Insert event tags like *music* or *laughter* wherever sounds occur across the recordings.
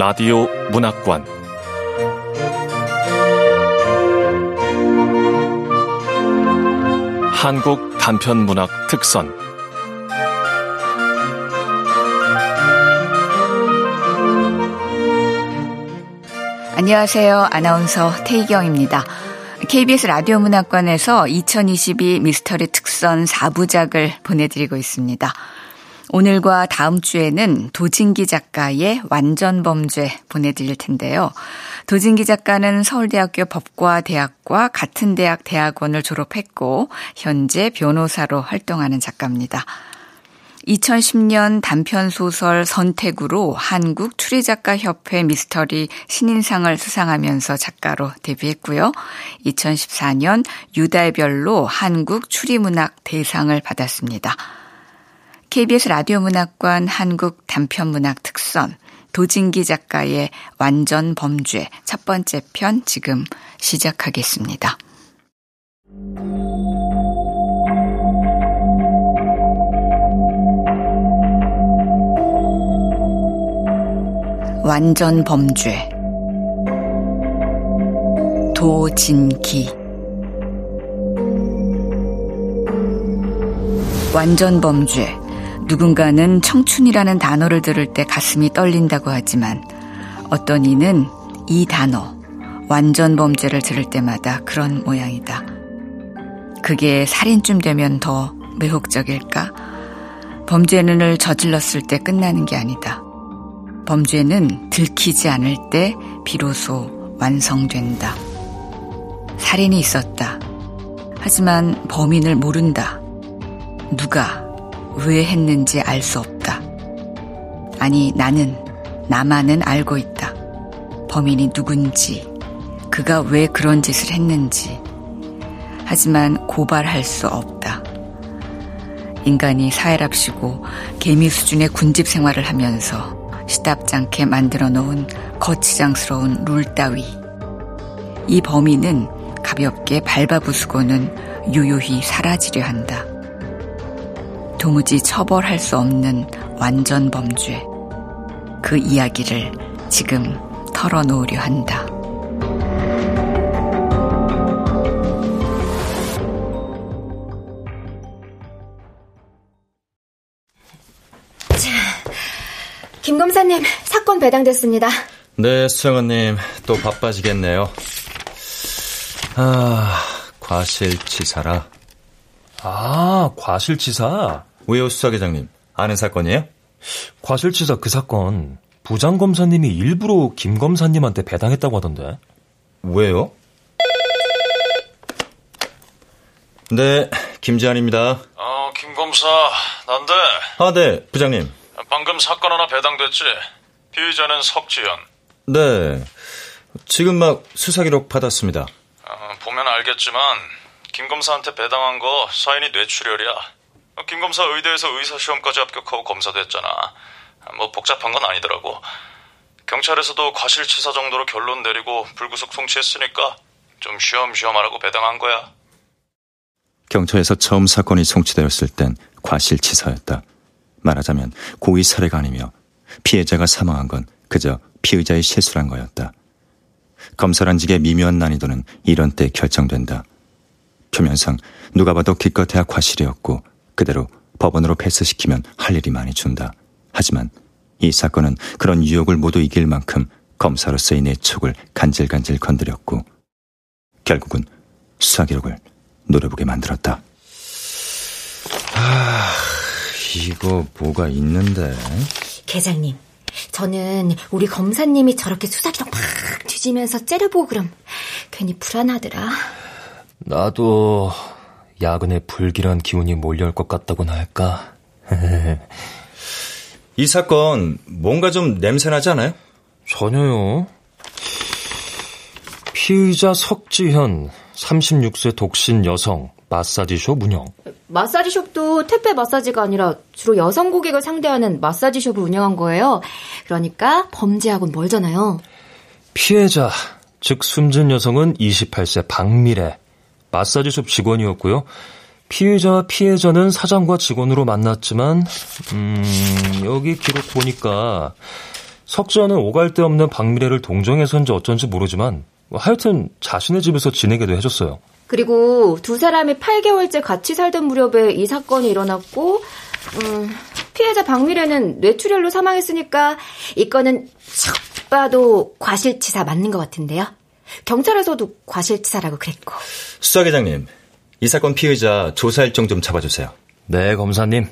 라디오 문학관 한국 단편 문학 특선 안녕하세요. 아나운서 태희경입니다. KBS 라디오 문학관에서 2022 미스터리 특선 4부작을 보내드리고 있습니다. 오늘과 다음 주에는 도진기 작가의 완전 범죄 보내드릴 텐데요. 도진기 작가는 서울대학교 법과대학과 같은 대학 대학원을 졸업했고 현재 변호사로 활동하는 작가입니다. 2010년 단편 소설 선택으로 한국 추리작가협회 미스터리 신인상을 수상하면서 작가로 데뷔했고요. 2014년 유달별로 한국 추리문학 대상을 받았습니다. KBS 라디오 문학관 한국 단편문학 특선 도진기 작가의 완전 범죄 첫 번째 편 지금 시작하겠습니다. 완전 범죄. 도진기. 완전 범죄 누군가는 청춘이라는 단어를 들을 때 가슴이 떨린다고 하지만 어떤 이는 이 단어, 완전 범죄를 들을 때마다 그런 모양이다. 그게 살인쯤 되면 더 매혹적일까? 범죄는 저질렀을 때 끝나는 게 아니다. 범죄는 들키지 않을 때 비로소 완성된다. 살인이 있었다. 하지만 범인을 모른다. 누가 왜 했는지 알 수 없다. 아니, 나는, 나만은 알고 있다. 범인이 누군지, 그가 왜 그런 짓을 했는지. 하지만 고발할 수 없다. 인간이 사회랍시고 개미 수준의 군집 생활을 하면서 시답잖게 만들어 놓은 거치장스러운 룰 따위. 이 범인은 가볍게 밟아부수고는 유유히 사라지려 한다. 도무지 처벌할 수 없는 완전 범죄. 그 이야기를 지금 털어놓으려 한다. 김 검사님, 사건 배당됐습니다. 네, 수영원님, 또 바빠지겠네요. 아, 과실치사라. 아, 과실치사? 우효 수사계장님, 아는 사건이에요? 과실치사 그 사건 부장 검사님이 일부러 김 검사님한테 배당했다고 하던데. 왜요? 네, 김지한입니다. 어, 김 검사, 난데. 아, 네, 부장님. 방금 사건 하나 배당됐지? 피의자는 석지현. 네, 지금 막 수사 기록 받았습니다. 어, 보면 알겠지만, 김 검사한테 배당한 거 사인이 뇌출혈이야. 김 검사 의대에서 의사시험까지 합격하고 검사됐잖아. 뭐 복잡한 건 아니더라고. 경찰에서도 과실치사 정도로 결론 내리고 불구속 송치했으니까 좀 쉬엄쉬엄 하라고 배당한 거야. 경찰에서 처음 사건이 송치되었을 땐 과실치사였다. 말하자면 고의 살해가 아니며 피해자가 사망한 건 그저 피의자의 실수란 거였다. 검사란직의 미묘한 난이도는 이런 때 결정된다. 표면상 누가 봐도 기껏해야 과실이었고 그대로 법원으로 패스시키면 할 일이 많이 준다. 하지만 이 사건은 그런 유혹을 모두 이길 만큼 검사로서의 내 촉을 간질간질 건드렸고 결국은 수사 기록을 노려보게 만들었다. 아, 이거 뭐가 있는데? 계장님, 저는 우리 검사님이 저렇게 수사 기록 막 뒤지면서 째려보고 그럼 괜히 불안하더라. 나도 야근에 불길한 기운이 몰려올 것 같다고나 할까? *laughs* 이 사건 뭔가 좀 냄새나지 않아요? 전혀요. 피의자 석지현, 36세 독신 여성, 마사지숍 운영. 마사지숍도 택배 마사지가 아니라 주로 여성 고객을 상대하는 마사지숍을 운영한 거예요. 그러니까 범죄하고는 멀잖아요. 피해자, 즉 숨진 여성은 28세 박미래, 마사지숍 직원이었고요. 피의자와 피해자는 사장과 직원으로 만났지만, 음, 여기 기록 보니까 석지현은 오갈 데 없는 박미래를 동정해서인지 어쩐지 모르지만 하여튼 자신의 집에서 지내게도 해줬어요. 그리고 두 사람이 8개월째 같이 살던 무렵에 이 사건이 일어났고 음, 피해자 박미래는 뇌출혈로 사망했으니까 이 건은 척 봐도 과실치사 맞는 것 같은데요. 경찰에서도 과실치사라고 그랬고. 수사계장님, 이 사건 피의자 조사 일정 좀 잡아주세요. 네, 검사님.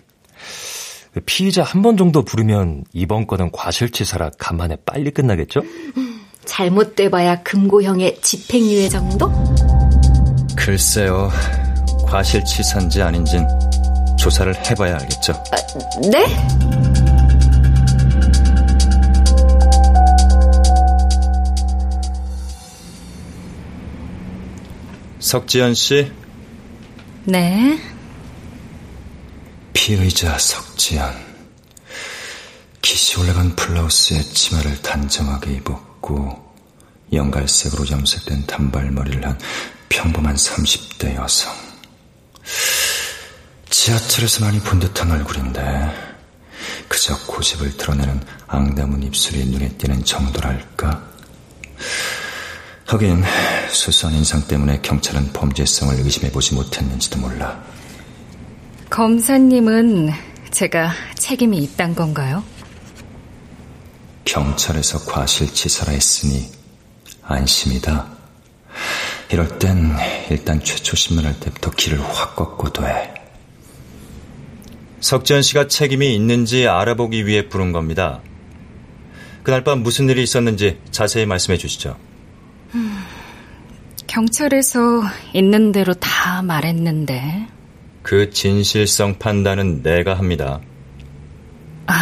피의자 한 번 정도 부르면 이번 건은 과실치사라 간만에 빨리 끝나겠죠? 잘못돼봐야 금고형의 집행유예 정도? 글쎄요, 과실치사인지 아닌진 조사를 해봐야 알겠죠. 아, 네? 석지연 씨? 네. 피의자 석지연. 기시 올라간 블라우스에 치마를 단정하게 입었고, 연갈색으로 염색된 단발머리를 한 평범한 30대 여성. 지하철에서 많이 본 듯한 얼굴인데, 그저 고집을 드러내는 앙담은 입술이 눈에 띄는 정도랄까? 하긴 수수한 인상 때문에 경찰은 범죄성을 의심해보지 못했는지도 몰라. 검사님은 제가 책임이 있단 건가요? 경찰에서 과실치사라 했으니 안심이다. 이럴 땐 일단 최초 신문할 때부터 길을 확 꺾고 돼. 석지현 씨가 책임이 있는지 알아보기 위해 부른 겁니다. 그날 밤 무슨 일이 있었는지 자세히 말씀해 주시죠. 경찰에서 있는 대로 다 말했는데. 그 진실성 판단은 내가 합니다. 아.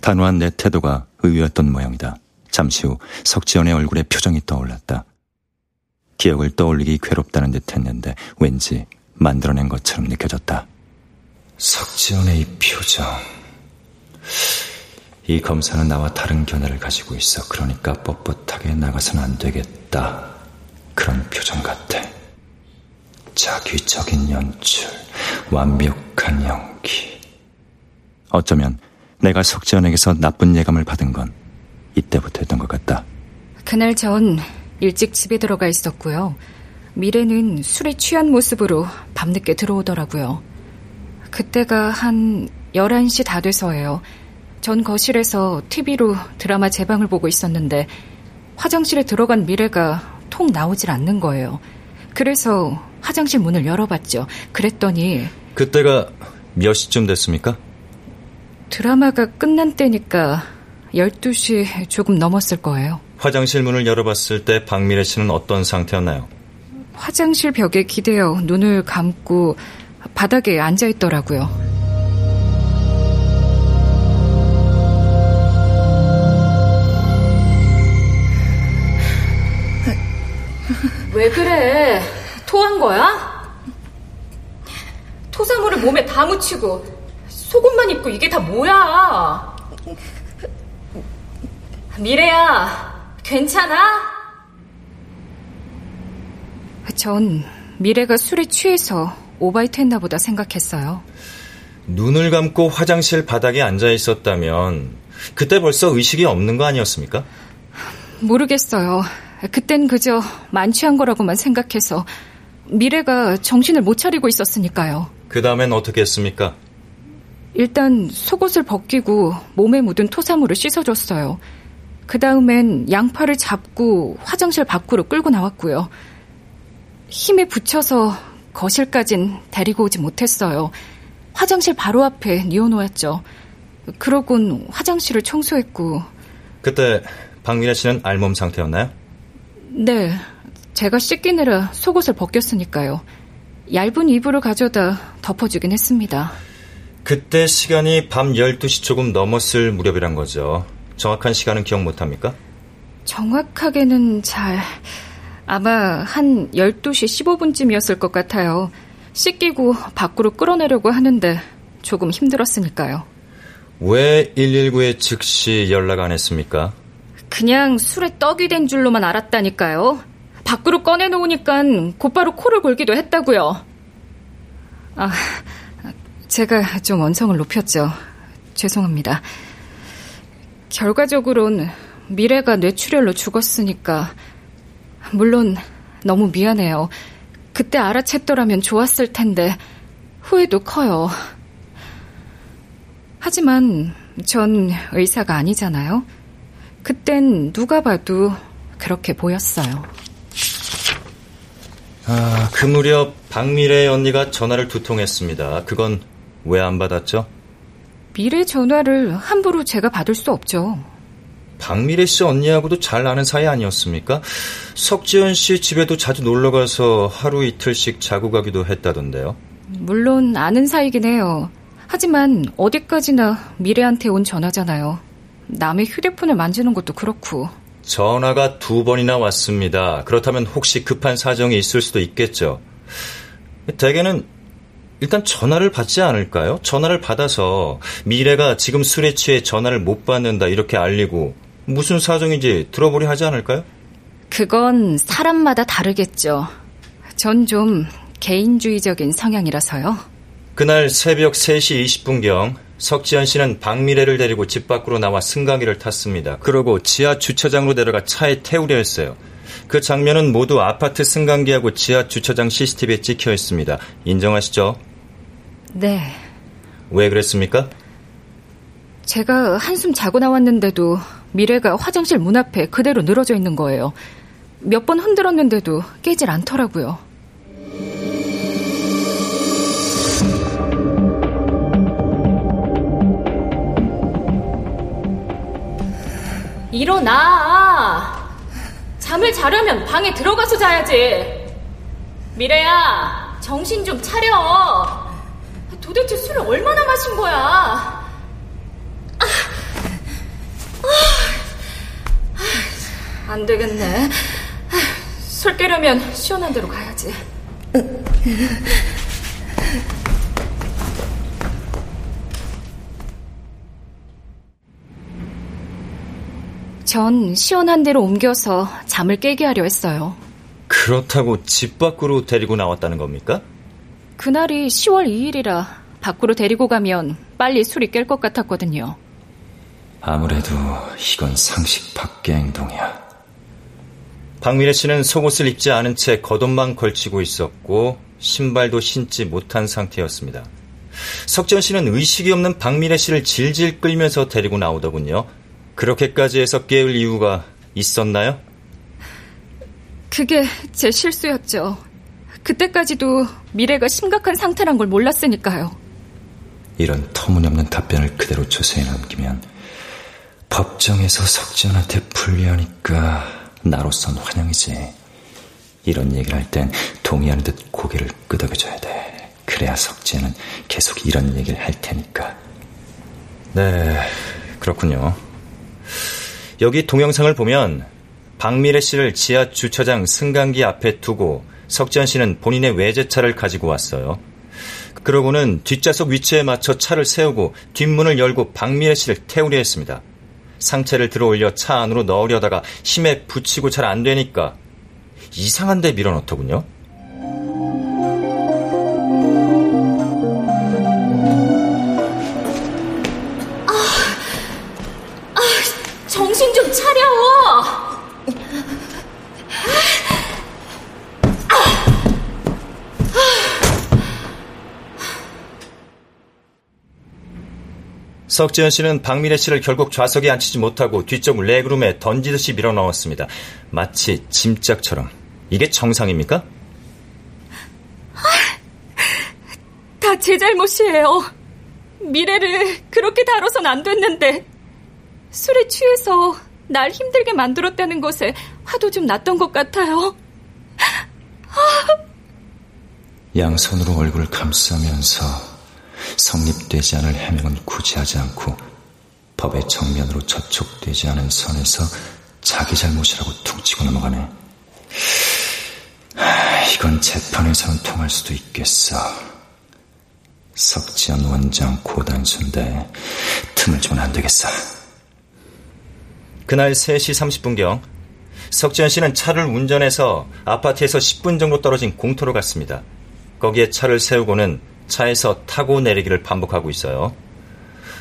단호한 내 태도가 의외였던 모양이다. 잠시 후 석지연의 얼굴에 표정이 떠올랐다. 기억을 떠올리기 괴롭다는 듯 했는데 왠지 만들어낸 것처럼 느껴졌다. 석지연의 이 표정. 이 검사는 나와 다른 견해를 가지고 있어. 그러니까 뻣뻣하게 나가선 안 되겠다. 그런 표정 같아. 자기적인 연출, 완벽한 연기. 어쩌면 내가 석지연에게서 나쁜 예감을 받은 건 이때부터였던 것 같다. 그날 전 일찍 집에 들어가 있었고요. 미래는 술에 취한 모습으로 밤늦게 들어오더라고요. 그때가 한 11시 다 돼서예요. 전 거실에서 TV로 드라마 재방을 보고 있었는데 화장실에 들어간 미래가 통 나오질 않는 거예요. 그래서 화장실 문을 열어봤죠. 그랬더니 그때가 몇 시쯤 됐습니까? 드라마가 끝난 때니까 12시 조금 넘었을 거예요. 화장실 문을 열어봤을 때 박미래 씨는 어떤 상태였나요? 화장실 벽에 기대어 눈을 감고 바닥에 앉아 있더라고요. 왜 그래? 토한 거야? 토사물을 몸에 다 묻히고 속옷만 입고 이게 다 뭐야? 미래야, 괜찮아? 전 미래가 술에 취해서 오바이트 했나 보다 생각했어요. 눈을 감고 화장실 바닥에 앉아 있었다면 그때 벌써 의식이 없는 거 아니었습니까? 모르겠어요. 그땐 그저 만취한 거라고만 생각해서 미래가 정신을 못 차리고 있었으니까요. 그 다음엔 어떻게 했습니까? 일단 속옷을 벗기고 몸에 묻은 토사물을 씻어줬어요. 그 다음엔 양팔을 잡고 화장실 밖으로 끌고 나왔고요. 힘에 붙여서 거실까진 데리고 오지 못했어요. 화장실 바로 앞에 뉘어놓았죠. 그러곤 화장실을 청소했고. 그때 박민아 씨는 알몸 상태였나요? 네. 제가 씻기느라 속옷을 벗겼으니까요. 얇은 이불을 가져다 덮어주긴 했습니다. 그때 시간이 밤 12시 조금 넘었을 무렵이란 거죠. 정확한 시간은 기억 못합니까? 정확하게는 잘... 아마 한 12시 15분쯤이었을 것 같아요. 씻기고 밖으로 끌어내려고 하는데 조금 힘들었으니까요. 왜 119에 즉시 연락 안 했습니까? 그냥 술에 떡이 된 줄로만 알았다니까요. 밖으로 꺼내놓으니까 곧바로 코를 골기도 했다고요. 아, 제가 좀 언성을 높였죠. 죄송합니다. 결과적으론 미래가 뇌출혈로 죽었으니까 물론 너무 미안해요. 그때 알아챘더라면 좋았을 텐데 후회도 커요. 하지만 전 의사가 아니잖아요. 그땐 누가 봐도 그렇게 보였어요. 아, 그 무렵 박미래 언니가 전화를 두 통 했습니다. 그건 왜 안 받았죠? 미래 전화를 함부로 제가 받을 수 없죠. 박미래 씨 언니하고도 잘 아는 사이 아니었습니까? 석지연 씨 집에도 자주 놀러 가서 하루 이틀씩 자고 가기도 했다던데요. 물론 아는 사이긴 해요. 하지만 어디까지나 미래한테 온 전화잖아요. 남의 휴대폰을 만지는 것도 그렇고. 전화가 두 번이나 왔습니다. 그렇다면 혹시 급한 사정이 있을 수도 있겠죠. 대개는 일단 전화를 받지 않을까요? 전화를 받아서 미래가 지금 술에 취해 전화를 못 받는다 이렇게 알리고 무슨 사정인지 들어보려 하지 않을까요? 그건 사람마다 다르겠죠. 전 좀 개인주의적인 성향이라서요. 그날 새벽 3시 20분경 석지현 씨는 박미래를 데리고 집 밖으로 나와 승강기를 탔습니다. 그러고 지하 주차장으로 내려가 차에 태우려 했어요. 그 장면은 모두 아파트 승강기하고 지하 주차장 CCTV에 찍혀 있습니다. 인정하시죠? 네. 왜 그랬습니까? 제가 한숨 자고 나왔는데도 미래가 화장실 문 앞에 그대로 늘어져 있는 거예요. 몇 번 흔들었는데도 깨질 않더라고요. 일어나! 잠을 자려면 방에 들어가서 자야지. 미래야, 정신 좀 차려. 도대체 술을 얼마나 마신 거야? 안 되겠네. 술 깨려면 시원한 데로 가야지. 전 시원한 데로 옮겨서 잠을 깨게 하려 했어요. 그렇다고 집 밖으로 데리고 나왔다는 겁니까? 그날이 10월 2일이라 밖으로 데리고 가면 빨리 술이 깰 것 같았거든요. 아무래도 이건 상식 밖의 행동이야. 박미래 씨는 속옷을 입지 않은 채 겉옷만 걸치고 있었고 신발도 신지 못한 상태였습니다. 석전 씨는 의식이 없는 박미래 씨를 질질 끌면서 데리고 나오더군요. 그렇게까지 해서 깨울 이유가 있었나요? 그게 제 실수였죠. 그때까지도 미래가 심각한 상태란 걸 몰랐으니까요. 이런 터무니없는 답변을 그대로 조세에 남기면 법정에서 석지현한테 불리하니까 나로선 환영이지. 이런 얘기를 할 땐 동의하는 듯 고개를 끄덕여줘야 돼. 그래야 석지현은 계속 이런 얘기를 할 테니까. 네, 그렇군요. 여기 동영상을 보면 박미래 씨를 지하 주차장 승강기 앞에 두고 석지현 씨는 본인의 외제차를 가지고 왔어요. 그러고는 뒷좌석 위치에 맞춰 차를 세우고 뒷문을 열고 박미래 씨를 태우려 했습니다. 상체를 들어 올려 차 안으로 넣으려다가 힘에 붙이고 잘 안 되니까 이상한 데 밀어넣더군요. 정신 좀 차려! 석지현 씨는 박미래 씨를 결국 좌석에 앉히지 못하고 뒤쪽 레그룸에 던지듯이 밀어 넣었습니다. 마치 짐짝처럼. 이게 정상입니까? 다 제 잘못이에요. 미래를 그렇게 다뤄선 안 됐는데 술에 취해서 날 힘들게 만들었다는 것에 화도 좀 났던 것 같아요. 양손으로 얼굴을 감싸면서 성립되지 않을 해명은 굳이 하지 않고 법의 정면으로 저촉되지 않은 선에서 자기 잘못이라고 퉁치고 넘어가네. 이건 재판에서는 통할 수도 있겠어. 석지연 원장 고단순대 틈을 주면 안 되겠어. 그날 3시 30분경 석지현 씨는 차를 운전해서 아파트에서 10분 정도 떨어진 공터로 갔습니다. 거기에 차를 세우고는 차에서 타고 내리기를 반복하고 있어요.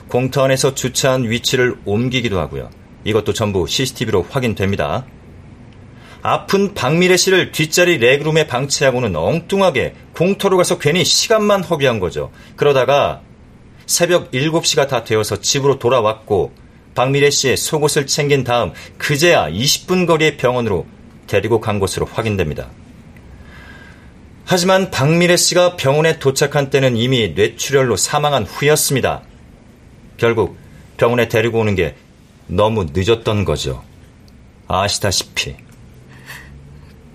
공터 안에서 주차한 위치를 옮기기도 하고요. 이것도 전부 CCTV로 확인됩니다. 아픈 박미래 씨를 뒷자리 레그룸에 방치하고는 엉뚱하게 공터로 가서 괜히 시간만 허비한 거죠. 그러다가 새벽 7시가 다 되어서 집으로 돌아왔고 박미래 씨의 속옷을 챙긴 다음 그제야 20분 거리의 병원으로 데리고 간 것으로 확인됩니다. 하지만 박미래 씨가 병원에 도착한 때는 이미 뇌출혈로 사망한 후였습니다. 결국 병원에 데리고 오는 게 너무 늦었던 거죠. 아시다시피.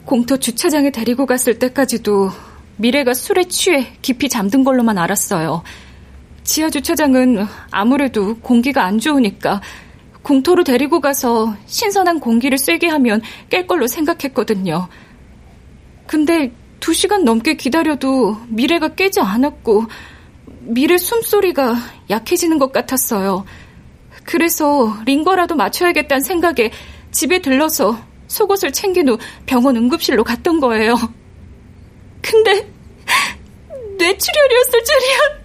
공터 주차장에 데리고 갔을 때까지도 미래가 술에 취해 깊이 잠든 걸로만 알았어요. 지하 주차장은 아무래도 공기가 안 좋으니까 공터로 데리고 가서 신선한 공기를 쐬게 하면 깰 걸로 생각했거든요. 근데 두 시간 넘게 기다려도 미래가 깨지 않았고 미래 숨소리가 약해지는 것 같았어요. 그래서 링거라도 맞춰야겠다는 생각에 집에 들러서 속옷을 챙긴 후 병원 응급실로 갔던 거예요. 근데 뇌출혈이었을 줄이야.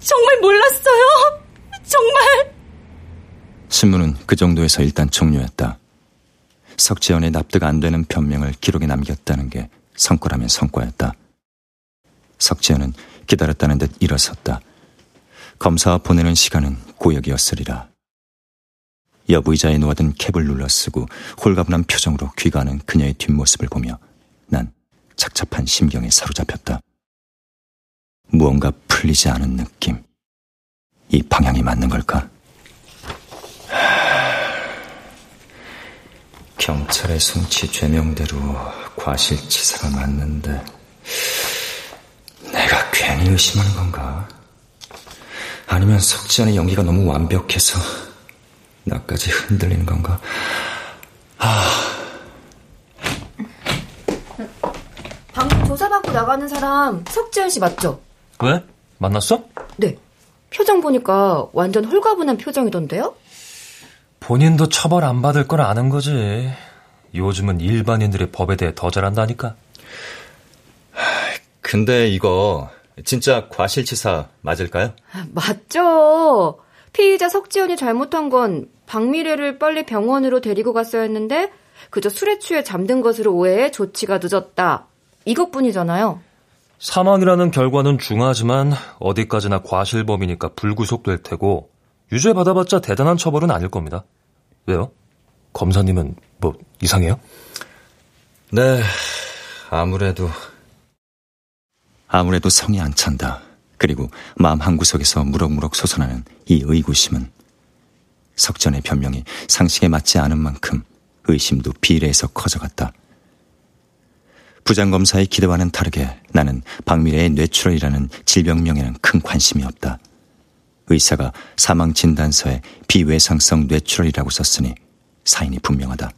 정말 몰랐어요. 정말. 신문은 그 정도에서 일단 종료했다. 석지연의 납득 안 되는 변명을 기록에 남겼다는 게 성과라면 성과였다. 석지연은 기다렸다는 듯 일어섰다. 검사와 보내는 시간은 고역이었으리라. 여부의자에 놓아둔 캡을 눌러 쓰고 홀가분한 표정으로 귀가하는 그녀의 뒷모습을 보며 난 착잡한 심경에 사로잡혔다. 무언가 풀리지 않은 느낌. 이 방향이 맞는 걸까? 경찰의 송치 죄명대로 과실치사가 맞는데 내가 괜히 의심하는 건가? 아니면 석지연의 연기가 너무 완벽해서 나까지 흔들리는 건가? 아. 방금 조사받고 나가는 사람 석지현 씨 맞죠? 왜? 만났어? 네. 표정 보니까 완전 홀가분한 표정이던데요? 본인도 처벌 안 받을 걸 아는 거지. 요즘은 일반인들의 법에 대해 더 잘한다니까. 근데 이거 진짜 과실치사 맞을까요? 맞죠. 피의자 석지연이 잘못한 건 박미래를 빨리 병원으로 데리고 갔어야 했는데 그저 술에 취해 잠든 것으로 오해해 조치가 늦었다. 이것뿐이잖아요. 사망이라는 결과는 중하지만 어디까지나 과실범이니까 불구속될 테고 유죄 받아봤자 대단한 처벌은 아닐 겁니다. 왜요? 검사님은 뭐 이상해요? 네, 아무래도 아무래도 성이 안 찬다. 그리고 마음 한구석에서 무럭무럭 솟아나는 이 의구심은 석전의 변명이 상식에 맞지 않은 만큼 의심도 비례해서 커져갔다. 부장검사의 기대와는 다르게 나는 박미래의 뇌출혈이라는 질병명에는 큰 관심이 없다. 의사가 사망 진단서에 비외상성 뇌출혈이라고 썼으니 사인이 분명하다.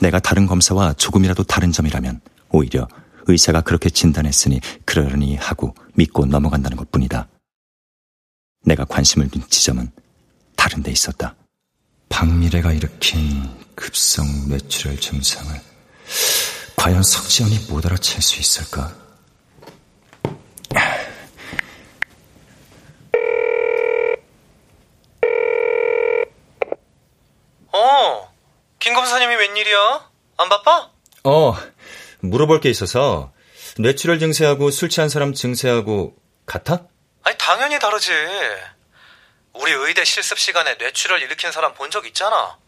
내가 다른 검사와 조금이라도 다른 점이라면 오히려 의사가 그렇게 진단했으니 그러려니 하고 믿고 넘어간다는 것 뿐이다. 내가 관심을 둔 지점은 다른 데 있었다. 박미래가 일으킨 급성 뇌출혈 증상을 과연 석지연이 못 알아챌 수 있을까? 어, 김 검사님이 웬일이야? 안 바빠? 어, 물어볼 게 있어서 뇌출혈 증세하고 술 취한 사람 증세하고 같아? 아니, 당연히 다르지. 우리 의대 실습 시간에 뇌출혈 일으킨 사람 본 적 있잖아.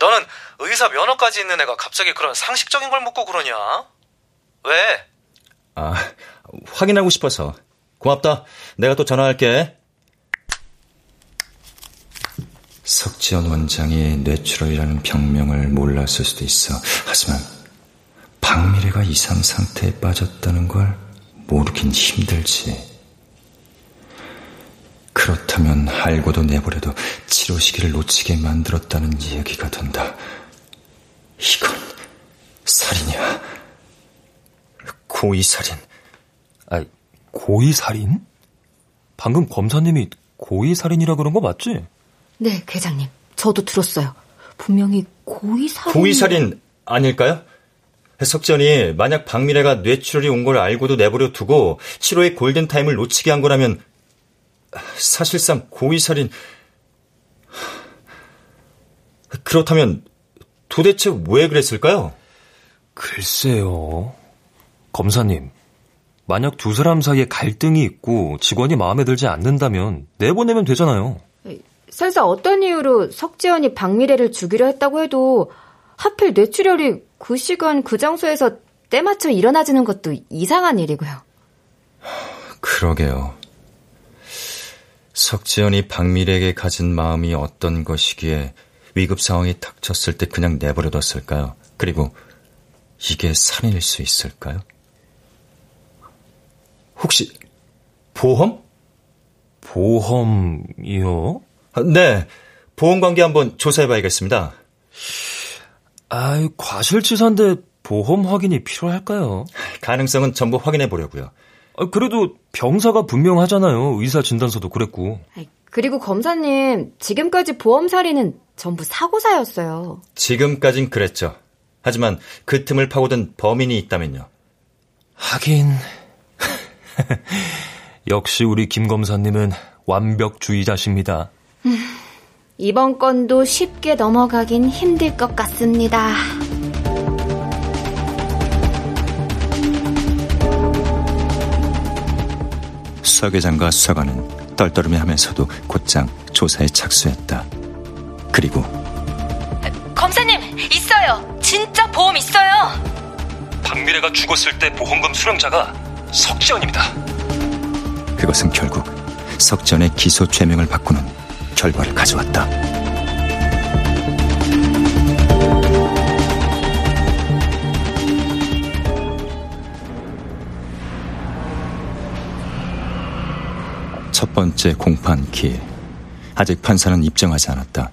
너는 의사 면허까지 있는 애가 갑자기 그런 상식적인 걸 묻고 그러냐? 왜? 아, 확인하고 싶어서. 고맙다. 내가 또 전화할게. 석지연 원장이 뇌출혈이라는 병명을 몰랐을 수도 있어. 하지만 박미래가 이상 상태에 빠졌다는 걸 모르긴 힘들지. 그렇다면 알고도 내버려도 치료 시기를 놓치게 만들었다는 이야기가 된다. 이건 살인이야. 고의 살인. 아, 고의 살인? 방금 검사님이 고의 살인이라 그런 거 맞지? 네, 회장님. 저도 들었어요. 분명히 고의 살인. 고의 살인 아닐까요? 석전이 만약 박미래가 뇌출혈이 온 걸 알고도 내버려 두고 치료의 골든타임을 놓치게 한 거라면 사실상 고의살인. 그렇다면 도대체 왜 그랬을까요? 글쎄요. 검사님, 만약 두 사람 사이에 갈등이 있고 직원이 마음에 들지 않는다면 내보내면 되잖아요. 설사 어떤 이유로 석지연이 박미래를 죽이려 했다고 해도 하필 뇌출혈이 그 시간 그 장소에서 때맞춰 일어나지는 것도 이상한 일이고요. 그러게요. 석지연이 박미래에게 가진 마음이 어떤 것이기에 위급 상황이 닥쳤을 때 그냥 내버려뒀을까요? 그리고 이게 살인일 수 있을까요? 혹시 보험? 보험이요? 아, 네, 보험 관계 한번 조사해봐야겠습니다. 아, 과실치사인데 보험 확인이 필요할까요? 가능성은 전부 확인해 보려고요. 아, 그래도 병사가 분명하잖아요. 의사 진단서도 그랬고. 그리고 검사님, 지금까지 보험 살인은 전부 사고사였어요. 지금까진 그랬죠. 하지만 그 틈을 파고든 범인이 있다면요. 하긴. *laughs* 역시 우리 김 검사님은 완벽주의자십니다. 음, 이번 건도 쉽게 넘어가긴 힘들 것 같습니다. 수사계장과 수사관은 떨떠름해 하면서도 곧장 조사에 착수했다. 그리고 검사님 있어요. 진짜 보험 있어요. 박미래가 죽었을 때 보험금 수령자가 석지연입니다. 그것은 결국 석전의 기소 죄명을 바꾸는 결과를 가져왔다. 번째 공판 기일. 아직 판사는 입정하지 않았다.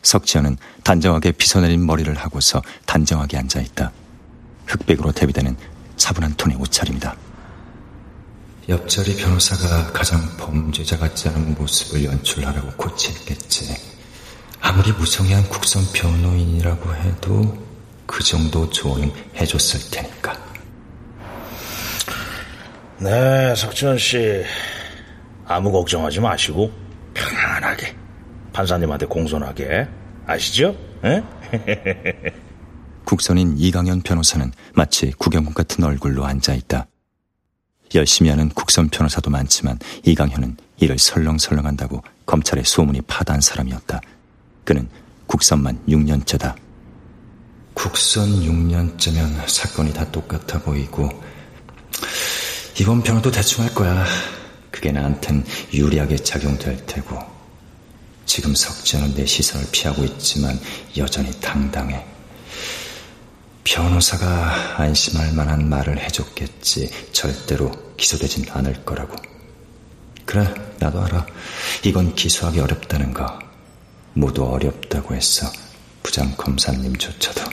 석지연은 단정하게 빗어내린 머리를 하고서 단정하게 앉아있다. 흑백으로 대비되는 차분한 톤의 옷차림이다. 옆자리 변호사가 가장 범죄자 같지 않은 모습을 연출하라고 고치했겠지. 아무리 무성의한 국선 변호인이라고 해도 그 정도 조언은 해줬을 테니까. 네, 석지원 씨. 아무 걱정하지 마시고 편안하게 판사님한테 공손하게 아시죠? *laughs* 국선인 이강현 변호사는 마치 구경꾼 같은 얼굴로 앉아 있다. 열심히 하는 국선 변호사도 많지만 이강현은 이를 설렁설렁한다고 검찰의 소문이 파다한 사람이었다. 그는 국선만 6년째다. 국선 6년째면 사건이 다 똑같아 보이고 이번 변호도 대충 할 거야. 그게 나한텐 유리하게 작용될 테고 지금 석지현은 내 시선을 피하고 있지만 여전히 당당해. 변호사가 안심할 만한 말을 해줬겠지. 절대로 기소되진 않을 거라고. 그래, 나도 알아. 이건 기소하기 어렵다는 거. 모두 어렵다고 했어. 부장 검사님조차도.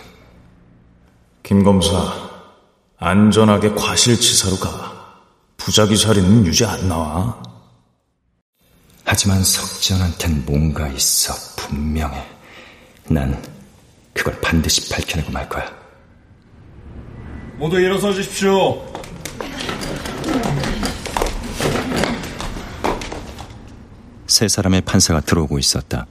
김 검사, 안전하게 과실치사로 가. 부작위 살인은 유죄 안 나와. 하지만 석지현한텐 뭔가 있어. 분명해. 난 그걸 반드시 밝혀내고 말 거야. 모두 일어서 주십시오. 세 사람의 판사가 들어오고 있었다.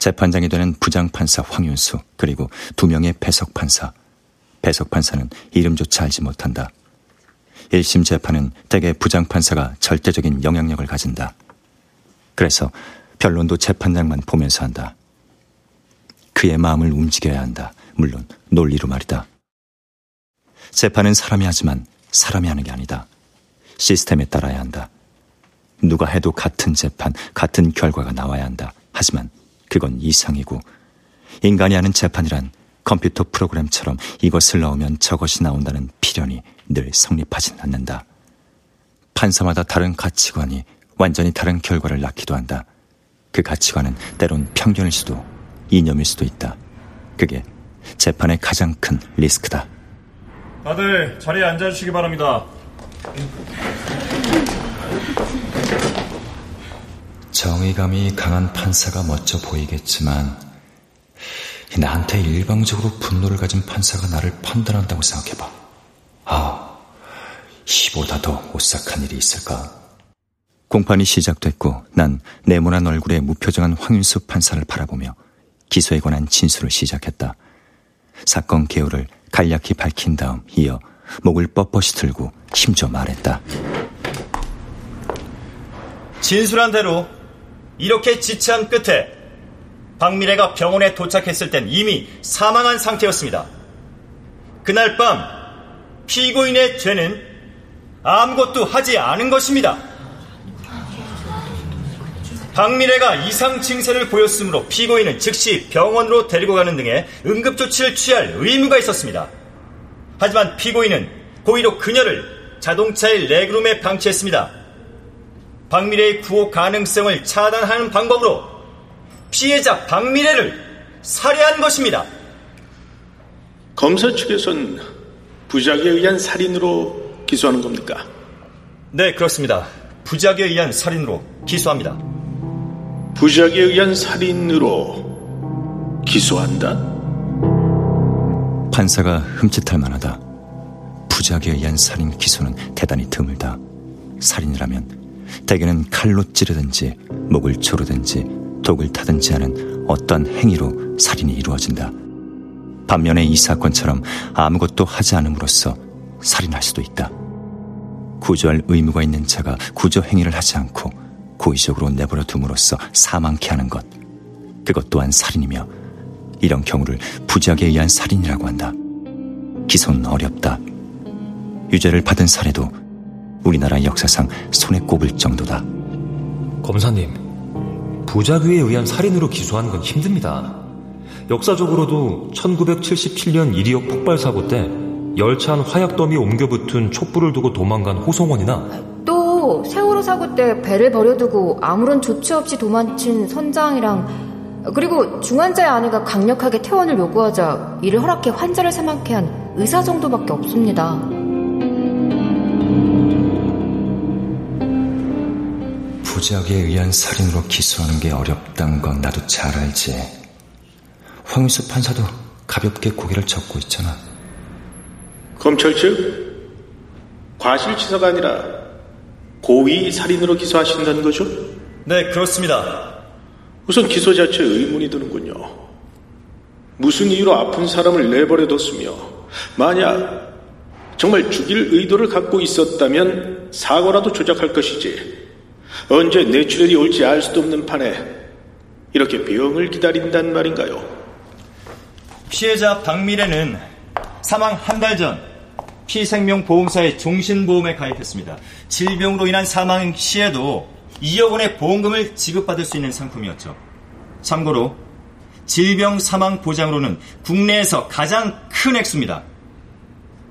재판장이 되는 부장판사 황윤수, 그리고 두 명의 배석판사. 배석판사는 이름조차 알지 못한다. 1심 재판은 대개 부장판사가 절대적인 영향력을 가진다. 그래서 변론도 재판장만 보면서 한다. 그의 마음을 움직여야 한다. 물론 논리로 말이다. 재판은 사람이 하지만 사람이 하는 게 아니다. 시스템에 따라야 한다. 누가 해도 같은 재판, 같은 결과가 나와야 한다. 하지만 그건 이상이고 인간이 하는 재판이란 컴퓨터 프로그램처럼 이것을 넣으면 저것이 나온다는 필연이 늘 성립하진 않는다. 판사마다 다른 가치관이 완전히 다른 결과를 낳기도 한다. 그 가치관은 때론 편견일 수도 이념일 수도 있다. 그게 재판의 가장 큰 리스크다. 다들 자리에 앉아주시기 바랍니다. 정의감이 강한 판사가 멋져 보이겠지만 나한테 일방적으로 분노를 가진 판사가 나를 판단한다고 생각해봐. 아, 이보다 더 오싹한 일이 있을까? 공판이 시작됐고 난 네모난 얼굴에 무표정한 황윤수 판사를 바라보며 기소에 관한 진술을 시작했다. 사건 개요를 간략히 밝힌 다음 이어 목을 뻣뻣이 들고 힘줘 말했다. 진술한 대로 이렇게 지체한 끝에 박미래가 병원에 도착했을 땐 이미 사망한 상태였습니다. 그날 밤 피고인의 죄는 아무것도 하지 않은 것입니다. 박미래가 이상 증세를 보였으므로 피고인은 즉시 병원으로 데리고 가는 등의 응급조치를 취할 의무가 있었습니다. 하지만 피고인은 고의로 그녀를 자동차의 레그룸에 방치했습니다. 박미래의 구호 가능성을 차단하는 방법으로 피해자 박미래를 살해한 것입니다. 검사 측에선 부작에 의한 살인으로 기소하는 겁니까? 네, 그렇습니다. 부작에 의한 살인으로 기소합니다. 부작에 의한 살인으로 기소한다? 판사가 흠칫할 만하다. 부작에 의한 살인 기소는 대단히 드물다. 살인이라면 대개는 칼로 찌르든지 목을 조르든지 독을 타든지 하는 어떤 행위로 살인이 이루어진다. 반면에 이 사건처럼 아무것도 하지 않음으로써 살인할 수도 있다. 구조할 의무가 있는 자가 구조 행위를 하지 않고 고의적으로 내버려 둠으로써 사망케 하는 것. 그것 또한 살인이며 이런 경우를 부작에 의한 살인이라고 한다. 기소는 어렵다. 유죄를 받은 사례도 우리나라 역사상 손에 꼽을 정도다. 검사님, 부작위에 의한 살인으로 기소하는 건 힘듭니다. 역사적으로도 1977년 이리역 폭발 사고 때 열차 안 화약 덤이 옮겨 붙은 촛불을 두고 도망간 호성원이나 또 세월호 사고 때 배를 버려두고 아무런 조치 없이 도망친 선장이랑 그리고 중환자의 아내가 강력하게 퇴원을 요구하자 이를 허락해 환자를 사망케 한 의사 정도밖에 없습니다. 부작에 의한 살인으로 기소하는 게 어렵다는 건 나도 잘 알지. 황윤수 판사도 가볍게 고개를 젓고 있잖아. 검찰 측 과실치사가 아니라 고의 살인으로 기소하신다는 거죠? 네, 그렇습니다. 우선 기소 자체에 의문이 드는군요. 무슨 이유로 아픈 사람을 내버려뒀으며 만약 정말 죽일 의도를 갖고 있었다면 사고라도 조작할 것이지 언제 뇌출혈이 올지 알 수도 없는 판에 이렇게 병을 기다린단 말인가요? 피해자 박미래는 사망 한 달 전 피생명보험사의 종신보험에 가입했습니다. 질병으로 인한 사망 시에도 2억 원의 보험금을 지급받을 수 있는 상품이었죠. 참고로 질병 사망 보장으로는 국내에서 가장 큰 액수입니다.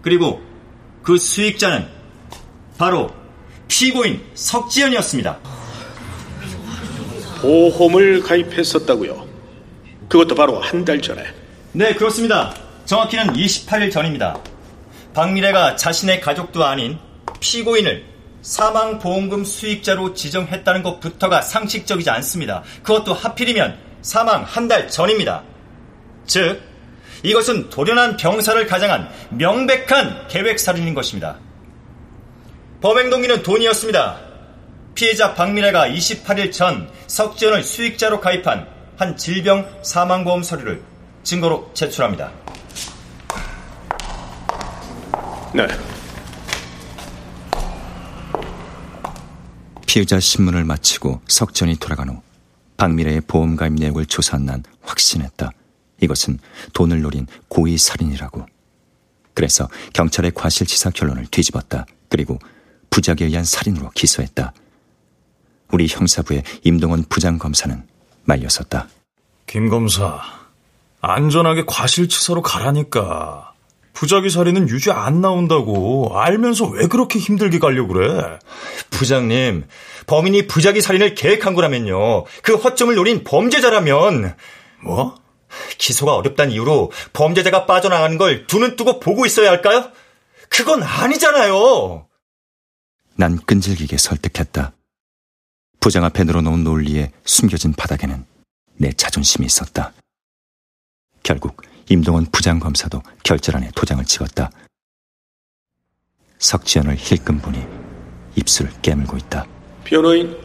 그리고 그 수익자는 바로 피고인 석지연이었습니다. 보험을 가입했었다고요? 그것도 바로 한 달 전에. 네, 그렇습니다. 정확히는 28일 전입니다. 박미래가 자신의 가족도 아닌 피고인을 사망보험금 수익자로 지정했다는 것부터가 상식적이지 않습니다. 그것도 하필이면 사망 한 달 전입니다. 즉, 이것은 돌연한 병사를 가장한 명백한 계획살인인 것입니다. 범행 동기는 돈이었습니다. 피해자 박미래가 28일 전 석지연을 수익자로 가입한 한 질병 사망보험 서류를 증거로 제출합니다. 네. 피의자 신문을 마치고 석전이 돌아간 후 박미래의 보험 가입 내역을 조사한 난 확신했다. 이것은 돈을 노린 고의 살인이라고. 그래서 경찰의 과실치사 결론을 뒤집었다. 그리고 부작에 의한 살인으로 기소했다. 우리 형사부의 임동원 부장검사는 말렸었다. 김 검사, 안전하게 과실치사로 가라니까. 부작위 살인은 유죄 안 나온다고 알면서 왜 그렇게 힘들게 가려고 그래? 부장님, 범인이 부작위 살인을 계획한 거라면요. 그 허점을 노린 범죄자라면. 뭐? 기소가 어렵다는 이유로 범죄자가 빠져나가는 걸 두 눈 뜨고 보고 있어야 할까요? 그건 아니잖아요. 난 끈질기게 설득했다. 부장 앞에 늘어놓은 논리에 숨겨진 바닥에는 내 자존심이 있었다. 결국 임동원 부장검사도 결절안에 도장을 찍었다. 석지연을 힐끔 보니 입술을 깨물고 있다. 변호인,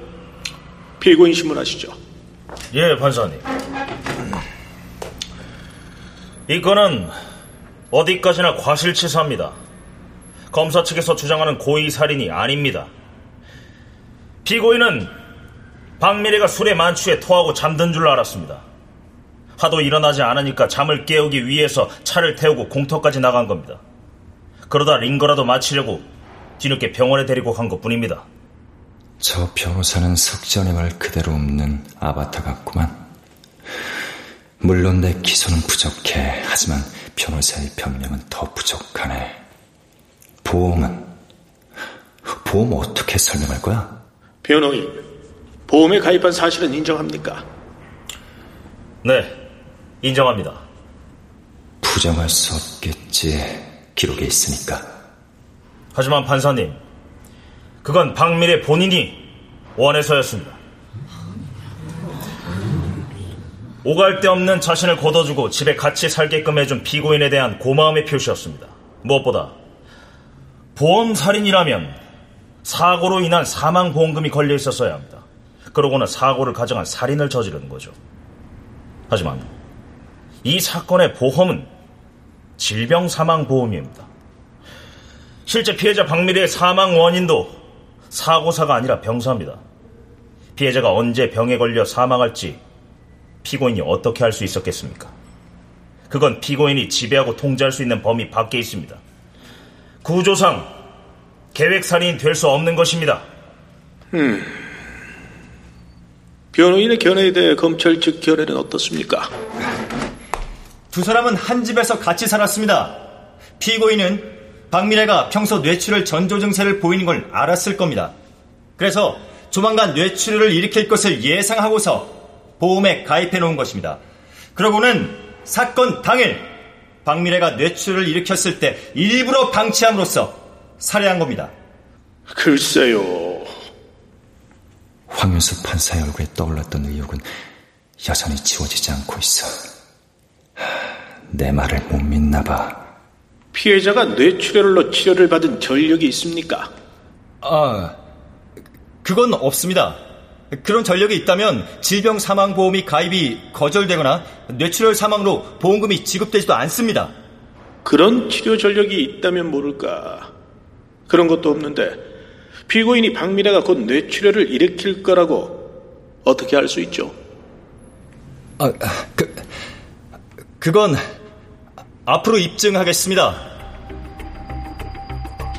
피고인 신문하시죠. 예, 판사님. 이 건은 어디까지나 과실치사입니다. 검사 측에서 주장하는 고의 살인이 아닙니다. 피고인은 박미래가 술에 만취해 토하고 잠든 줄 알았습니다. 하도 일어나지 않으니까 잠을 깨우기 위해서 차를 태우고 공터까지 나간 겁니다. 그러다 링거라도 마치려고 뒤늦게 병원에 데리고 간 것 뿐입니다. 저 변호사는 석지연의 말 그대로 없는 아바타 같구만. 물론 내 기소는 부족해. 하지만 변호사의 변명은 더 부족하네. 보험은? 보험 어떻게 설명할 거야? 변호인, 보험에 가입한 사실은 인정합니까? 네, 인정합니다. 부정할 수 없겠지. 기록에 있으니까. 하지만 판사님, 그건 박미래 본인이 원해서였습니다. 오갈 데 없는 자신을 걷어주고 집에 같이 살게끔 해준 피고인에 대한 고마움의 표시였습니다. 무엇보다 보험 살인이라면 사고로 인한 사망 보험금이 걸려 있었어야 합니다. 그러고는 사고를 가정한 살인을 저지르는 거죠. 하지만 이 사건의 보험은 질병 사망 보험입니다. 실제 피해자 박미래의 사망 원인도 사고사가 아니라 병사입니다. 피해자가 언제 병에 걸려 사망할지 피고인이 어떻게 할수 있었겠습니까? 그건 피고인이 지배하고 통제할 수 있는 범위 밖에 있습니다. 구조상 계획살인이 될수 없는 것입니다. 음. 변호인의 견해에 대해 검찰 측 견해는 어떻습니까? 두 사람은 한 집에서 같이 살았습니다. 피고인은 박미래가 평소 뇌출혈 전조 증세를 보이는 걸 알았을 겁니다. 그래서 조만간 뇌출혈을 일으킬 것을 예상하고서 보험에 가입해 놓은 것입니다. 그러고는 사건 당일 박미래가 뇌출혈을 일으켰을 때 일부러 방치함으로써 살해한 겁니다. 글쎄요. 황윤수 판사의 얼굴에 떠올랐던 의혹은 여전히 지워지지 않고 있어. 내 말을 못 믿나 봐. 피해자가 뇌출혈로 치료를 받은 전력이 있습니까? 아, 그건 없습니다. 그런 전력이 있다면 질병 사망 보험이 가입이 거절되거나 뇌출혈 사망으로 보험금이 지급되지도 않습니다. 그런 치료 전력이 있다면 모를까. 그런 것도 없는데 피고인이 박미래가 곧 뇌출혈을 일으킬 거라고 어떻게 알 수 있죠? 아, 그, 그건 앞으로 입증하겠습니다.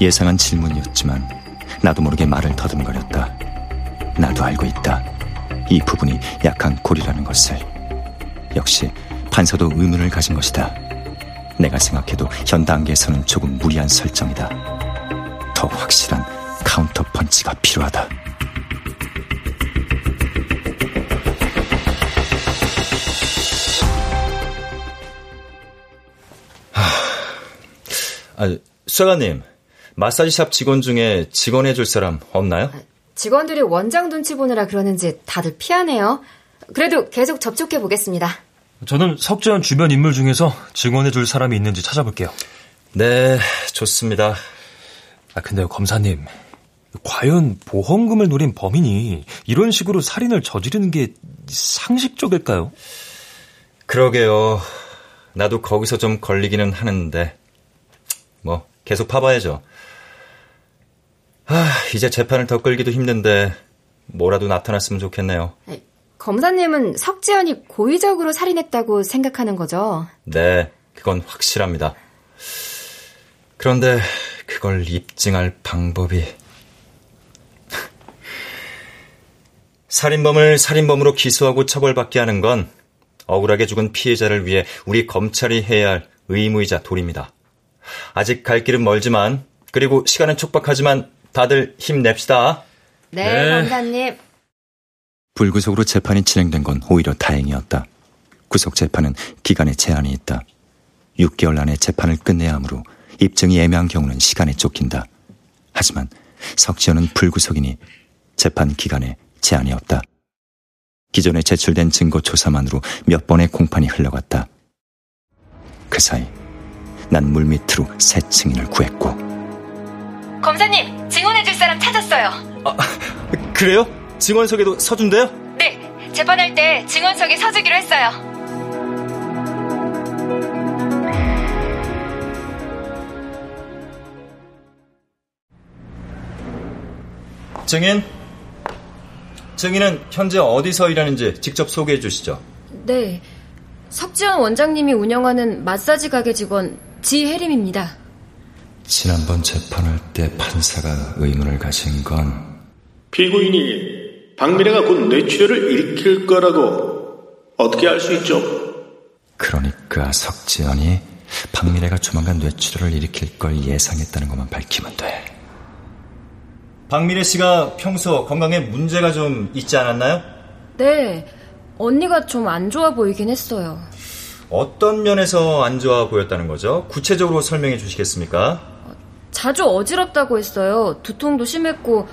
예상한 질문이었지만 나도 모르게 말을 더듬거렸다. 나도 알고 있다. 이 부분이 약한 고리라는 것을. 역시 판사도 의문을 가진 것이다. 내가 생각해도 현 단계에서는 조금 무리한 설정이다. 더 확실한 카운터 펀치가 필요하다. 아, 수사관님, 마사지샵 직원 중에 직원해줄 사람 없나요? 직원들이 원장 눈치 보느라 그러는지 다들 피하네요. 그래도 계속 접촉해 보겠습니다. 저는 석재현 주변 인물 중에서 증언해줄 사람이 있는지 찾아볼게요. 네, 좋습니다. 아, 근데요, 검사님. 과연 보험금을 노린 범인이 이런 식으로 살인을 저지르는 게 상식적일까요? 그러게요. 나도 거기서 좀 걸리기는 하는데. 뭐, 계속 파봐야죠. 아, 이제 재판을 더 끌기도 힘든데, 뭐라도 나타났으면 좋겠네요. 검사님은 석지연이 고의적으로 살인했다고 생각하는 거죠? 네, 그건 확실합니다. 그런데 그걸 입증할 방법이 *laughs* 살인범을 살인범으로 기소하고 처벌받게 하는 건 억울하게 죽은 피해자를 위해 우리 검찰이 해야 할 의무이자 도리입니다. 아직 갈 길은 멀지만 그리고 시간은 촉박하지만 다들 힘냅시다. 네, 네. 검사님. 불구속으로 재판이 진행된 건 오히려 다행이었다. 구속 재판은 기간에 제한이 있다. 6개월 안에 재판을 끝내야 하므로 입증이 애매한 경우는 시간에 쫓긴다. 하지만 석지현은 불구속이니 재판 기간에 제한이 없다. 기존에 제출된 증거 조사만으로 몇 번의 공판이 흘러갔다. 그 사이 난 물밑으로 새 증인을 구했고 검사님 증언해줄 사람 찾았어요. 아, 그래요? 증언석에도 서준대요? 네, 재판할 때 증언석에 서주기로 했어요. 증인, 증인은 현재 어디서 일하는지 직접 소개해 주시죠. 네, 석지원 원장님이 운영하는 마사지 가게 직원 지혜림입니다. 지난번 재판할 때 판사가 의문을 가진 건 피고인이 박미래가 곧 뇌출혈을 일으킬 거라고 어떻게 알 수 있죠? 그러니까 석지연이 박미래가 조만간 뇌출혈을 일으킬 걸 예상했다는 것만 밝히면 돼. 박미래 씨가 평소 건강에 문제가 좀 있지 않았나요? 네, 언니가 좀 안 좋아 보이긴 했어요. 어떤 면에서 안 좋아 보였다는 거죠? 구체적으로 설명해 주시겠습니까? 자주 어지럽다고 했어요. 두통도 심했고,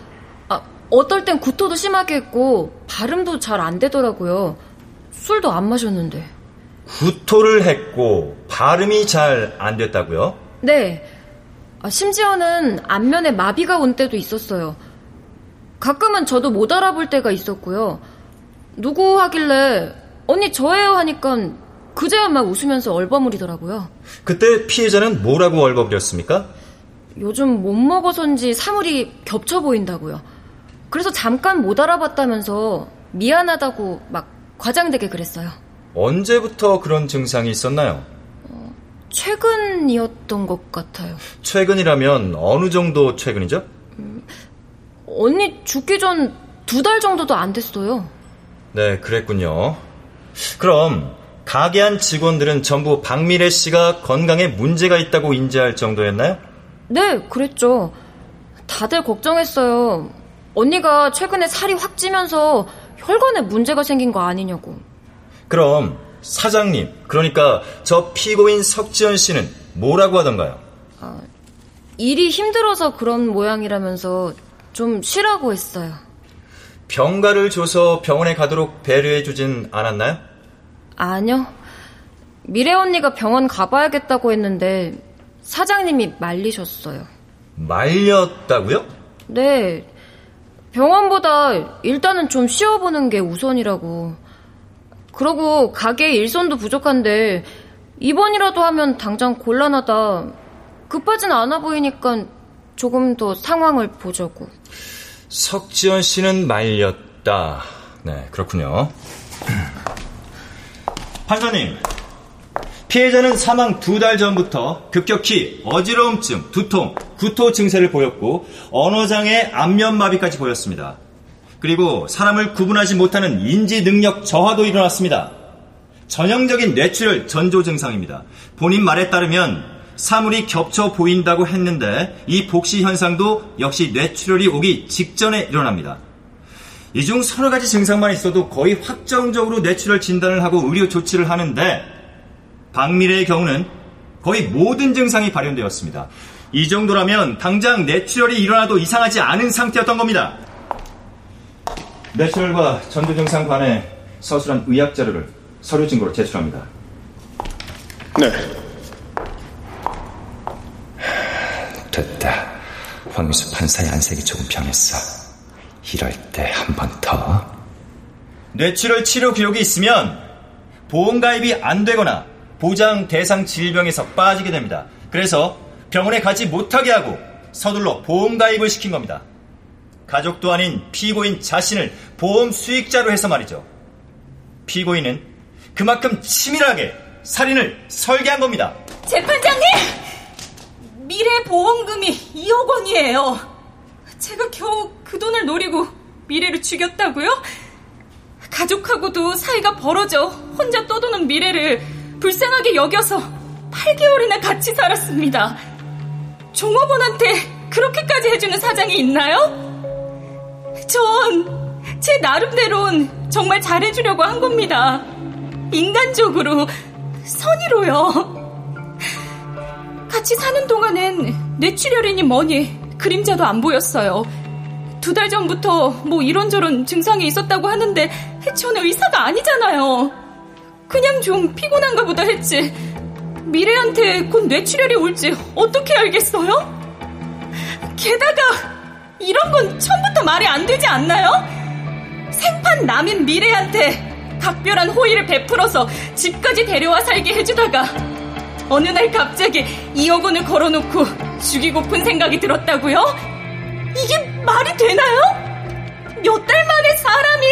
아, 어떨 땐 구토도 심하게 했고, 발음도 잘 안 되더라고요. 술도 안 마셨는데. 구토를 했고, 발음이 잘 안 됐다고요? 네. 아, 심지어는 안면에 마비가 온 때도 있었어요. 가끔은 저도 못 알아볼 때가 있었고요. 누구 하길래, 언니 저예요 하니까 그제야 막 웃으면서 얼버무리더라고요. 그때 피해자는 뭐라고 얼버무렸습니까? 요즘 못 먹어서인지 사물이 겹쳐 보인다고요. 그래서 잠깐 못 알아봤다면서 미안하다고 막 과장되게 그랬어요. 언제부터 그런 증상이 있었나요? 어, 최근이었던 것 같아요. 최근이라면 어느 정도 최근이죠? 음, 언니 죽기 전 두 달 정도도 안 됐어요. 네, 그랬군요. 그럼 가게 안 직원들은 전부 박미래 씨가 건강에 문제가 있다고 인지할 정도였나요? 네, 그랬죠. 다들 걱정했어요. 언니가 최근에 살이 확 찌면서 혈관에 문제가 생긴 거 아니냐고. 그럼 사장님, 그러니까 저 피고인 석지연 씨는 뭐라고 하던가요? 아, 일이 힘들어서 그런 모양이라면서 좀 쉬라고 했어요. 병가를 줘서 병원에 가도록 배려해 주진 않았나요? 아니요. 미래 언니가 병원 가봐야겠다고 했는데 사장님이 말리셨어요. 말렸다고요? 네. 병원보다 일단은 좀 쉬어보는 게 우선이라고. 그러고 가게 일손도 부족한데 입원이라도 하면 당장 곤란하다. 급하진 않아 보이니까 조금 더 상황을 보자고. 석지연 씨는 말렸다. 네, 그렇군요. 판사님, 피해자는 사망 두 달 전부터 급격히 어지러움증, 두통, 구토 증세를 보였고 언어장애, 안면마비까지 보였습니다. 그리고 사람을 구분하지 못하는 인지 능력 저하도 일어났습니다. 전형적인 뇌출혈 전조 증상입니다. 본인 말에 따르면 사물이 겹쳐 보인다고 했는데 이 복시 현상도 역시 뇌출혈이 오기 직전에 일어납니다. 이 중 서너 가지 증상만 있어도 거의 확정적으로 뇌출혈 진단을 하고 의료 조치를 하는데 박미래의 경우는 거의 모든 증상이 발현되었습니다. 이 정도라면 당장 뇌출혈이 일어나도 이상하지 않은 상태였던 겁니다. 뇌출혈과 전조 증상 관해 서술한 의학 자료를 서류 증거로 제출합니다. 네. 됐다. 황유수 판사의 안색이 조금 변했어. 이럴 때 한 번 더. 뇌출혈 치료 기록이 있으면 보험 가입이 안 되거나 보장 대상 질병에서 빠지게 됩니다. 그래서 병원에 가지 못하게 하고 서둘러 보험 가입을 시킨 겁니다. 가족도 아닌 피고인 자신을 보험 수익자로 해서 말이죠. 피고인은 그만큼 치밀하게 살인을 설계한 겁니다. 재판장님! 미래 보험금이 2억 원이에요. 제가 겨우 그 돈을 노리고 미래를 죽였다고요? 가족하고도 사이가 벌어져 혼자 떠도는 미래를 불쌍하게 여겨서 8개월이나 같이 살았습니다. 종업원한테 그렇게까지 해주는 사장이 있나요? 전 제 나름대로는 정말 잘해주려고 한 겁니다. 인간적으로, 선의로요. 같이 사는 동안엔 뇌출혈이니 뭐니 그림자도 안 보였어요. 두 달 전부터 뭐 이런저런 증상이 있었다고 하는데 저는 의사가 아니잖아요. 그냥 좀 피곤한가 보다 했지. 미래한테 곧 뇌출혈이 올지 어떻게 알겠어요? 게다가 이런 건 처음부터 말이 안 되지 않나요? 생판 남인 미래한테 각별한 호의를 베풀어서 집까지 데려와 살게 해주다가 어느 날 갑자기 2억 원을 걸어놓고 죽이고픈 생각이 들었다고요? 이게 말이 되나요? 몇 달 만에 사람이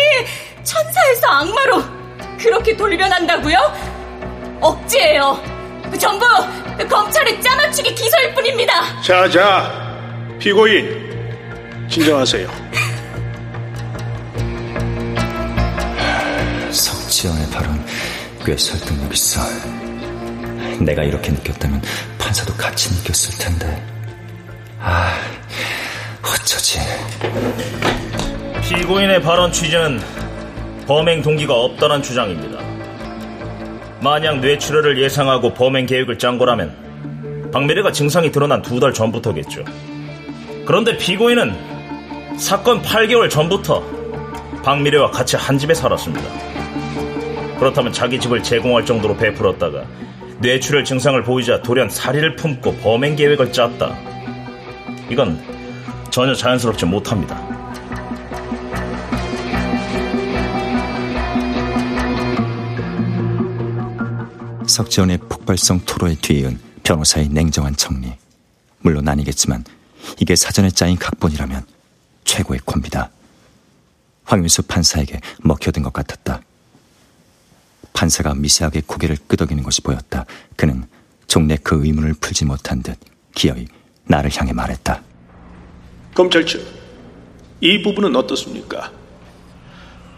천사에서 악마로 그렇게 돌변한다고요? 억지예요. 전부 검찰의 짜맞추기 기소일 뿐입니다. 자, 자, 피고인 진정하세요. 석지연의 발언 꽤 설득력 있어. 내가 이렇게 느꼈다면 판사도 같이 느꼈을 텐데. 아, 어쩌지. 피고인의 발언 취지는 범행 동기가 없다는 주장입니다. 만약 뇌출혈을 예상하고 범행 계획을 짠 거라면 박미래가 증상이 드러난 두 달 전부터겠죠. 그런데 피고인은 사건 8개월 전부터 박미래와 같이 한 집에 살았습니다. 그렇다면 자기 집을 제공할 정도로 베풀었다가 뇌출혈 증상을 보이자 돌연 살인을 품고 범행 계획을 짰다. 이건 전혀 자연스럽지 못합니다. 석지원의 폭발성 토로에 뒤이은 변호사의 냉정한 정리. 물론 아니겠지만 이게 사전에 짜인 각본이라면 최고의 콤비다. 황윤수 판사에게 먹혀든 것 같았다. 판사가 미세하게 고개를 끄덕이는 것이 보였다. 그는 종래 그 의문을 풀지 못한 듯 기어이 나를 향해 말했다. 검찰 측, 이 부분은 어떻습니까?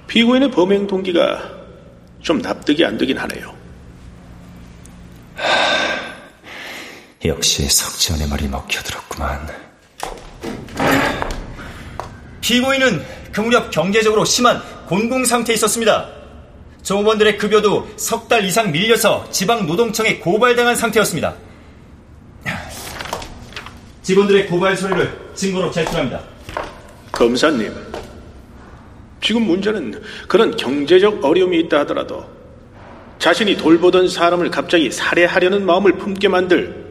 피고인의 범행 동기가 좀 납득이 안 되긴 하네요. 역시 석지연의 말이 먹혀들었구만. 피고인은 그 무렵 경제적으로 심한 곤궁 상태에 있었습니다. 조무원들의 급여도 석 달 이상 밀려서 지방 노동청에 고발당한 상태였습니다. 직원들의 고발 서류를 증거로 제출합니다. 검사님, 지금 문제는 그런 경제적 어려움이 있다 하더라도 자신이 돌보던 사람을 갑자기 살해하려는 마음을 품게 만들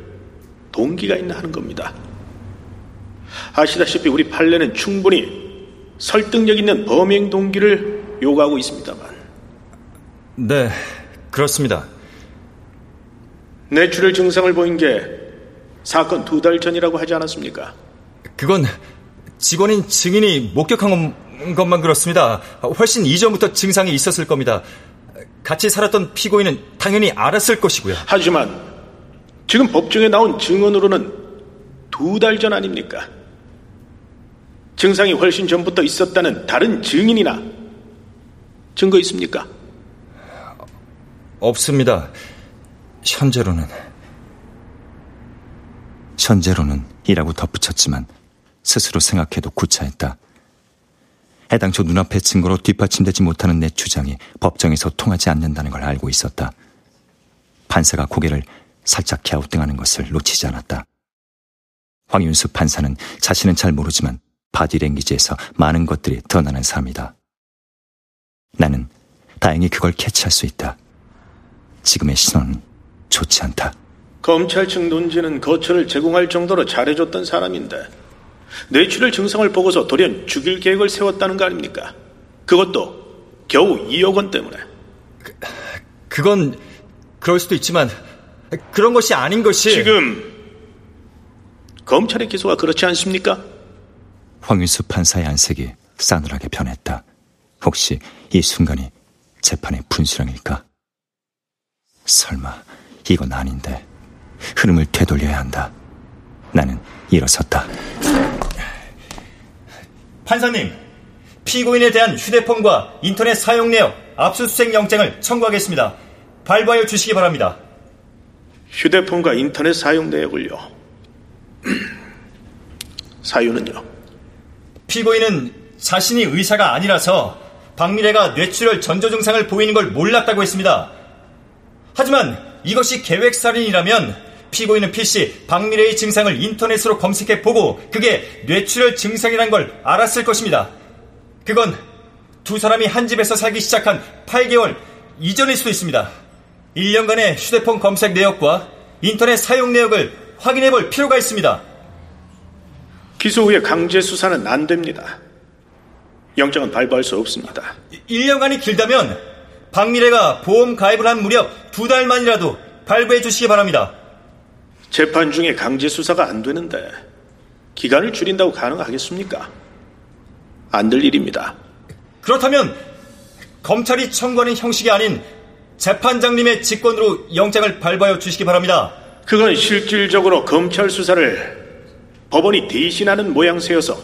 동기가 있나 하는 겁니다. 아시다시피 우리 판례는 충분히 설득력 있는 범행 동기를 요구하고 있습니다만. 네, 그렇습니다. 뇌출혈 증상을 보인 게 사건 두 달 전이라고 하지 않았습니까? 그건 직원인 증인이 목격한 것만 그렇습니다. 훨씬 이전부터 증상이 있었을 겁니다. 같이 살았던 피고인은 당연히 알았을 것이고요. 하지만 지금 법정에 나온 증언으로는 두 달 전 아닙니까? 증상이 훨씬 전부터 있었다는 다른 증인이나 증거 있습니까? 없습니다. 현재로는 현재로는 이라고 덧붙였지만 스스로 생각해도 구차했다. 해당초 눈앞의 증거로 뒷받침되지 못하는 내 주장이 법정에서 통하지 않는다는 걸 알고 있었다. 판사가 고개를 살짝 갸우뚱하는 것을 놓치지 않았다. 황윤수 판사는 자신은 잘 모르지만 바디랭귀지에서 많은 것들이 드러나는 사람이다. 나는 다행히 그걸 캐치할 수 있다. 지금의 신호는 좋지 않다. 검찰 측 논지는 거처를 제공할 정도로 잘해줬던 사람인데 뇌출혈 증상을 보고서 돌연 죽일 계획을 세웠다는 거 아닙니까? 그것도 겨우 2억 원 때문에. 그, 그건 그럴 수도 있지만 그런 것이 아닌 것이 지금 검찰의 기소가 그렇지 않습니까? 황윤수 판사의 안색이 싸늘하게 변했다. 혹시 이 순간이 재판의 분수령일까? 설마 이건 아닌데 흐름을 되돌려야 한다. 나는 일어섰다. 판사님, 피고인에 대한 휴대폰과 인터넷 사용 내역 압수수색 영장을 청구하겠습니다. 발부하여 주시기 바랍니다. 휴대폰과 인터넷 사용 내역을요. *clears throat* 사유는요? 피고인은 자신이 의사가 아니라서 박미래가 뇌출혈 전조 증상을 보이는 걸 몰랐다고 했습니다. 하지만 이것이 계획살인이라면 피고인은 PC 박미래의 증상을 인터넷으로 검색해 보고 그게 뇌출혈 증상이란 걸 알았을 것입니다. 그건 두 사람이 한 집에서 살기 시작한 8개월 이전일 수도 있습니다. 1년간의 휴대폰 검색 내역과 인터넷 사용 내역을 확인해 볼 필요가 있습니다. 기소 후에 강제 수사는 안 됩니다. 영장은 발부할 수 없습니다. 1년간이 길다면 박미래가 보험 가입을 한 무렵 두 달 만이라도 발부해 주시기 바랍니다. 재판 중에 강제 수사가 안 되는데 기간을 줄인다고 가능하겠습니까? 안 될 일입니다. 그렇다면 검찰이 청구하는 형식이 아닌 재판장님의 직권으로 영장을 발부하여 주시기 바랍니다. 그건 실질적으로 검찰 수사를 법원이 대신하는 모양새여서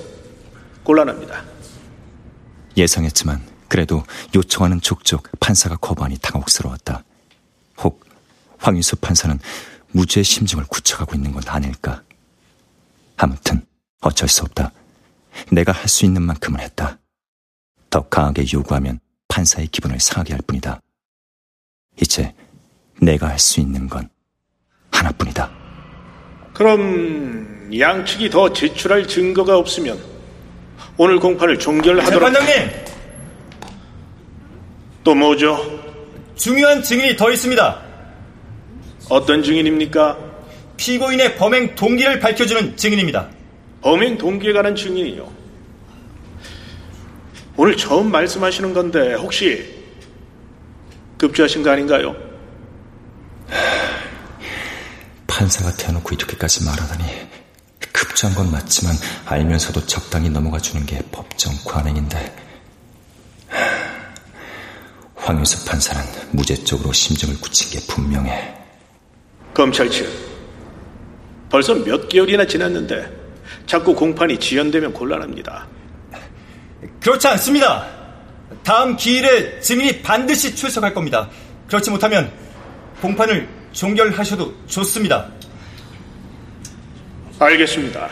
곤란합니다. 예상했지만 그래도 요청하는 족족 판사가 거부하니 당혹스러웠다. 혹 황윤수 판사는 무죄의 심증을 굳혀가고 있는 건 아닐까? 아무튼 어쩔 수 없다. 내가 할 수 있는 만큼은 했다. 더 강하게 요구하면 판사의 기분을 상하게 할 뿐이다. 이제 내가 할 수 있는 건 하나뿐이다. 그럼 양측이 더 제출할 증거가 없으면 오늘 공판을 종결하도록 재판장님! 또 뭐죠? 중요한 증인이 더 있습니다. 어떤 증인입니까? 피고인의 범행 동기를 밝혀주는 증인입니다. 범행 동기에 관한 증인이요. 오늘 처음 말씀하시는 건데 혹시 급조하신 거 아닌가요? 판사가 대놓고 이렇게까지 말하다니 급조한 건 맞지만 알면서도 적당히 넘어가 주는 게 법정 관행인데 황윤수 판사는 무죄적으로 심정을 굳힌 게 분명해. 검찰 측 벌써 몇 개월이나 지났는데 자꾸 공판이 지연되면 곤란합니다. 그렇지 않습니다. 다음 기일에 증인이 반드시 출석할 겁니다. 그렇지 못하면 공판을 종결하셔도 좋습니다. 알겠습니다.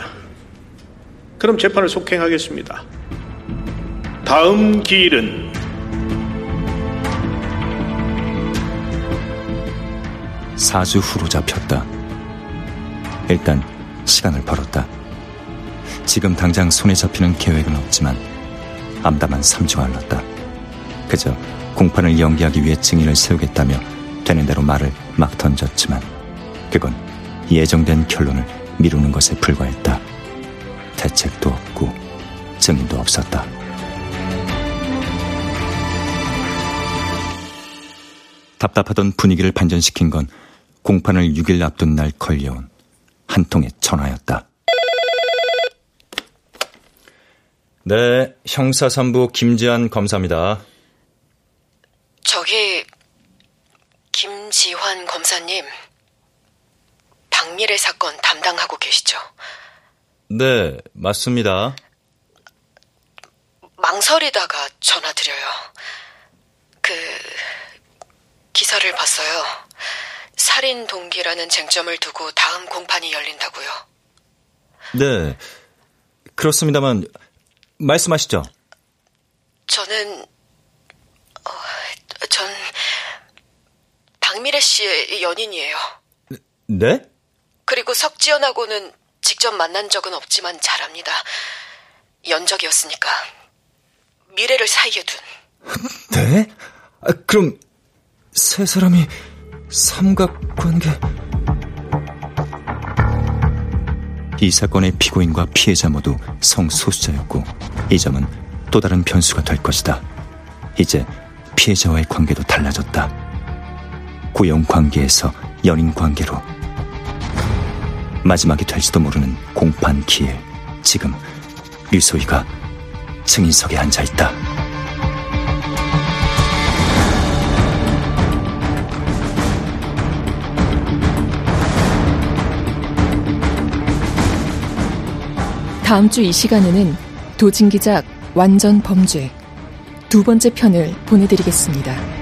그럼 재판을 속행하겠습니다. 다음 기일은 사주 후로 잡혔다. 일단 시간을 벌었다. 지금 당장 손에 잡히는 계획은 없지만 암담한 3주가 흘렀다. 그저 공판을 연기하기 위해 증인을 세우겠다며 되는 대로 말을 막 던졌지만 그건 예정된 결론을 미루는 것에 불과했다. 대책도 없고 증인도 없었다. 답답하던 분위기를 반전시킨 건 공판을 6일 앞둔 날 걸려온 한 통의 전화였다. 네, 형사삼부 김지한 검사입니다. 저기 김지환 검사님 박미래 사건 담당하고 계시죠? 네, 맞습니다. 망설이다가 전화드려요. 그 기사를 봤어요. 살인 동기라는 쟁점을 두고 다음 공판이 열린다고요. 네, 그렇습니다만 말씀하시죠. 저는 어, 전 박미래 씨의 연인이에요. 네? 그리고 석지연하고는 직접 만난 적은 없지만 잘 압니다. 연적이었으니까 미래를 사이에 둔. *laughs* 네? 아, 그럼 세 사람이 삼각관계... 이 사건의 피고인과 피해자 모두 성소수자였고 이 점은 또 다른 변수가 될 것이다. 이제 피해자와의 관계도 달라졌다. 고용 관계에서 연인 관계로 마지막이 될지도 모르는 공판 기회. 지금 류소희가 증인석에 앉아 있다. 다음 주 이 시간에는 도진기작 완전 범죄 두 번째 편을 보내드리겠습니다.